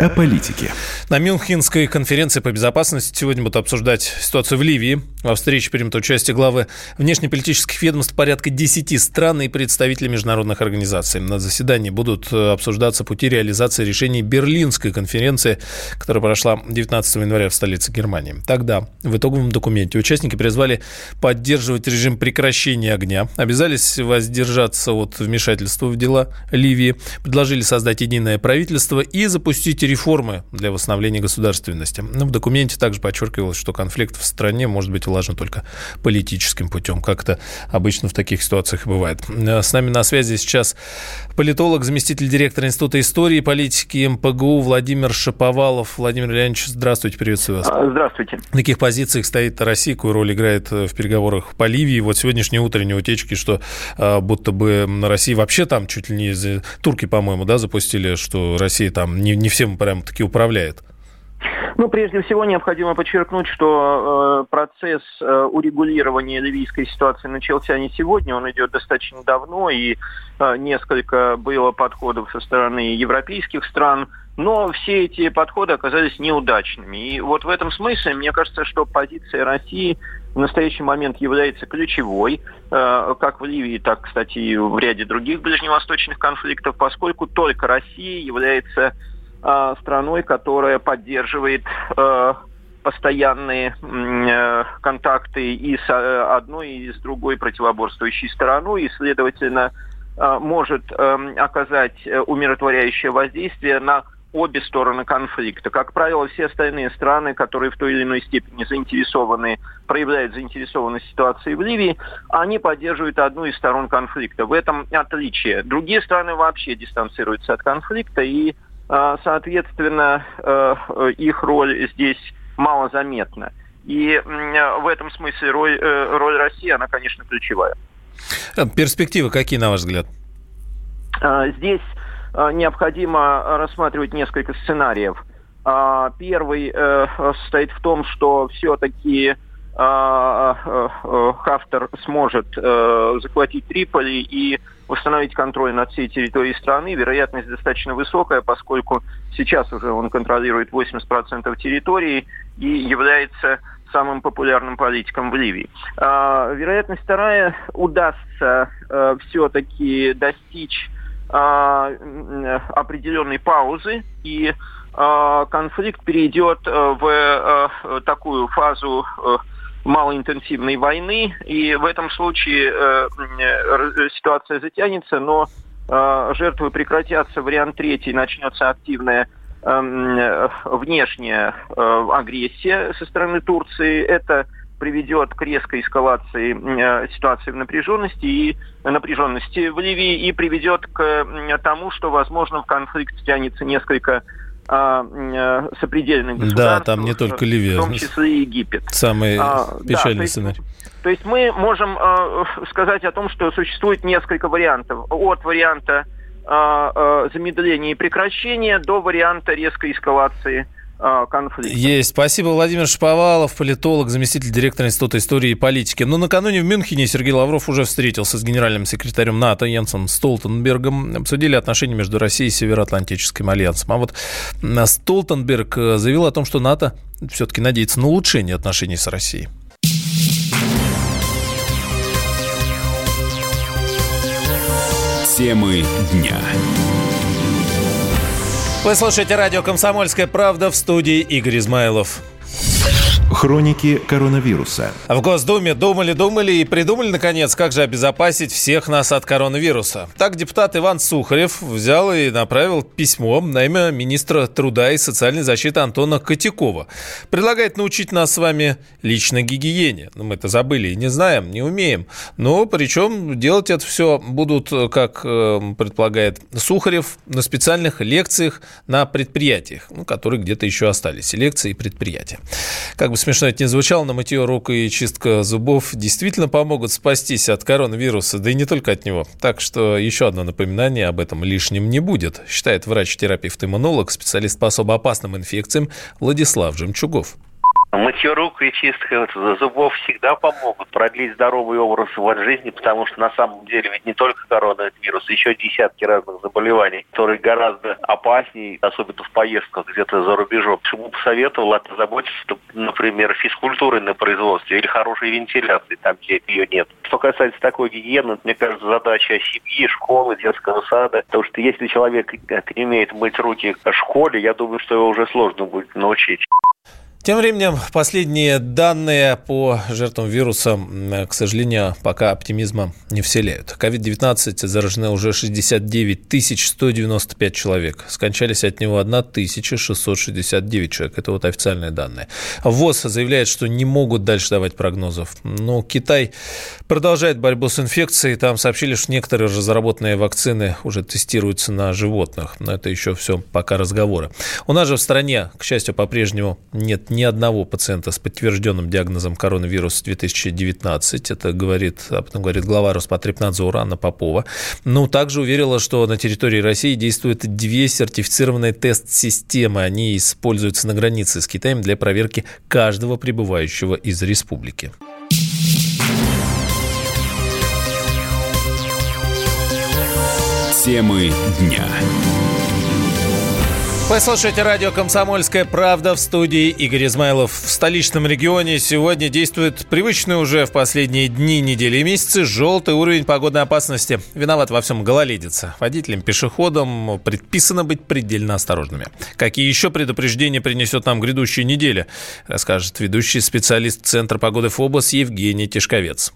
о политике. На Мюнхенской конференции по безопасности сегодня будут обсуждать ситуацию в Ливии. Во встрече примут участие главы внешнеполитических ведомств порядка 10 стран и представители международных организаций. На заседании будут обсуждаться пути реализации решений Берлинской конференции, которая прошла 19 января в столице Германии. Тогда в итоговом документе участники призвали поддерживать режим прекращения огня, обязались воздержаться от вмешательства в дела Ливии, предложили создать единое правительство и запустить реформы для восстановления государственности. Но в документе также подчеркивалось, что конфликт в стране может быть улажен только политическим путем, как это обычно в таких ситуациях бывает. С нами на связи сейчас политолог, заместитель директора Института истории и политики МПГУ Владимир Шаповалов. Владимир Леонидович, здравствуйте, приветствую вас. А, здравствуйте. На каких позициях стоит Россия, какую роль играет в переговорах по Ливии? Вот сегодняшние утренние утечки, что а, будто бы Россия вообще там чуть ли не... Турки, по-моему, да, запустили, что Россия там не, не всем прям таки управляет? Ну, прежде всего, необходимо подчеркнуть, что э, процесс э, урегулирования ливийской ситуации начался не сегодня, он идет достаточно давно, и э, несколько было подходов со стороны европейских стран, но все эти подходы оказались неудачными. И вот в этом смысле, мне кажется, что позиция России в настоящий момент является ключевой, э, как в Ливии, так, кстати, и в ряде других ближневосточных конфликтов, поскольку только Россия является э, страной, которая поддерживает э, постоянные э, контакты и с э, одной, и с другой противоборствующей стороной, и, следовательно, э, может э, оказать умиротворяющее воздействие на обе стороны конфликта. Как правило, все остальные страны, которые в той или иной степени заинтересованы, проявляют заинтересованность ситуации в Ливии, они поддерживают одну из сторон конфликта. В этом отличие. Другие страны вообще дистанцируются от конфликта и а, соответственно, э, их роль здесь малозаметна. И в этом смысле роль, э, роль России, она, конечно, ключевая. Э, перспективы какие, на ваш взгляд? А, здесь необходимо рассматривать несколько сценариев. А, первый состоит в том, что все-таки Хафтер сможет захватить Триполи и восстановить контроль над всей территорией страны. Вероятность достаточно высокая, поскольку сейчас уже он контролирует 80% территории и является самым популярным политиком в Ливии. А, вероятность вторая, удастся а, все-таки достичь а, определенной паузы и а, конфликт перейдет а, в а, такую фазу а, малоинтенсивной войны, и в этом случае э, э, ситуация затянется, но э, жертвы прекратятся. Вариант третий начнется активная эм, э, внешняя э, агрессия со стороны Турции. Это приведет к резкой эскалации э, ситуации в напряженности и напряженности в Ливии и приведет к тому, что, возможно, в конфликт тянется несколько а, э, сопредельных государств. Да, там не только Ливия. В том числе и Египет. Самый а, печальный да, сценарий. То есть мы можем э, сказать о том, что существует несколько вариантов. От варианта э, э, замедления и прекращения до варианта резкой эскалации – а, конфликта. Есть. Спасибо, Владимир Шповалов, политолог, заместитель директора Института истории и политики. Но накануне в Мюнхене Сергей Лавров уже встретился с генеральным секретарем НАТО Йенсом Столтенбергом. Обсудили отношения между Россией и Североатлантическим альянсом. А вот Столтенберг заявил о том, что НАТО все-таки надеется на улучшение отношений с Россией. Темы дня. Вы слушаете радио «Комсомольская правда» в студии Игорь Измайлов. Хроники коронавируса. В Госдуме думали-думали и придумали, наконец, как же обезопасить всех нас от коронавируса. Так депутат Иван Сухарев взял и направил письмо на имя министра труда и социальной защиты Антона Котякова. Предлагает научить нас с вами личной гигиене. Ну, мы это забыли и не знаем, не умеем. Но причем делать это все будут, как э, предполагает Сухарев, на специальных лекциях на предприятиях, ну, которые где-то еще остались. Лекции и предприятия. Как бы смешно это не звучало, но мытье рук и чистка зубов действительно помогут спастись от коронавируса, да и не только от него. Так что еще одно напоминание об этом лишним не будет, считает врач-терапевт-иммунолог, специалист по особо опасным инфекциям Владислав Жемчугов. Мытье рук и чистка зубов всегда помогут продлить здоровый образ жизни, потому что на самом деле ведь не только коронавирус, еще десятки разных заболеваний, которые гораздо опаснее, особенно в поездках где-то за рубежом. Почему посоветовал это заботиться, например, физкультурой на производстве или хорошей вентиляцией там, где ее нет. Что касается такой гигиены, мне кажется, задача семьи, школы, детского сада, потому что если человек не умеет мыть руки в школе, я думаю, что его уже сложно будет научить. Тем временем последние данные по жертвам вируса, к сожалению, пока оптимизма не вселяют. COVID-19 заражены уже 69 195 человек. Скончались от него 1669 человек. Это вот официальные данные. ВОЗ заявляет, что не могут дальше давать прогнозов. Но Китай продолжает борьбу с инфекцией. Там сообщили, что некоторые разработанные вакцины уже тестируются на животных. Но это еще все пока разговоры. У нас же в стране, к счастью, по-прежнему нет ни одного пациента с подтвержденным диагнозом коронавирус 2019. Это говорит, об этом говорит глава Роспотребнадзора Анна Попова. Ну, также уверила, что на территории России действуют две сертифицированные тест-системы. Они используются на границе с Китаем для проверки каждого прибывающего из республики. Темы дня. Вы слушаете радио «Комсомольская правда» в студии Игорь Измайлов. В столичном регионе сегодня действует привычный уже в последние дни, недели и месяцы желтый уровень погодной опасности. Виноват во всем гололедица. Водителям, пешеходам предписано быть предельно осторожными. Какие еще предупреждения принесет нам грядущая неделя, расскажет ведущий специалист Центра погоды ФОБОС Евгений Тишковец.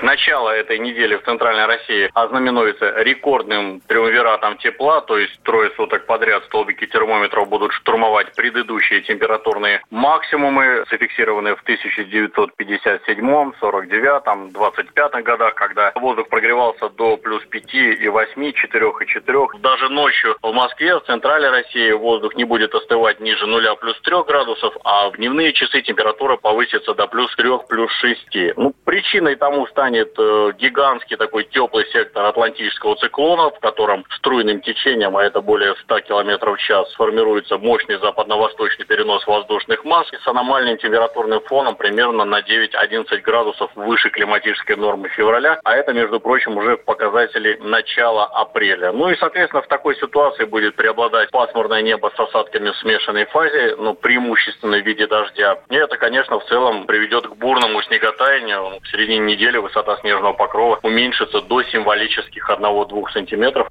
Начало этой недели в Центральной России ознаменуется рекордным триумвиратом тепла, то есть трое суток подряд столбики термометров будут штурмовать предыдущие температурные максимумы, зафиксированные в 1957, 49, 25 годах, когда воздух прогревался до плюс 5 и 8, 4 и 4. Даже ночью в Москве, в Центральной России воздух не будет остывать ниже 0 плюс 3 градусов, а в дневные часы температура повысится до плюс 3, плюс 6. Ну, причиной тому станет э, гигантский такой теплый сектор Атлантического циклона, в котором струйным течением, а это более 100 км в час, сформируется мощный западно-восточный перенос воздушных масс с аномальным температурным фоном примерно на 9-11 градусов выше климатической нормы февраля, а это, между прочим, уже показатели начала апреля. Ну и, соответственно, в такой ситуации будет преобладать пасмурное небо с осадками в смешанной фазе, ну, преимущественно в виде дождя. И это, конечно, в целом приведет к бурному снеготаянию. В середине недели высота снежного покрова уменьшится до символических 1-2 сантиметров.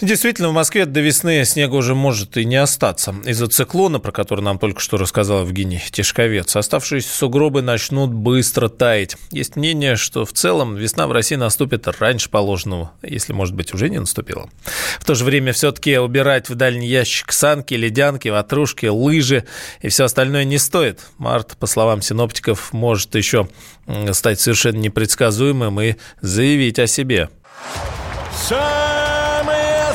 Действительно, в Москве до весны снега уже может и не остаться. Из-за циклона, про который нам только что рассказал Евгений Тишковец, оставшиеся сугробы начнут быстро таять. Есть мнение, что в целом весна в России наступит раньше положенного, если, может быть, уже не наступила. В то же время все-таки убирать в дальний ящик санки, ледянки, ватрушки, лыжи и все остальное не стоит. Март, по словам синоптиков, может еще стать совершенно непредсказуемым и заявить о себе. Самые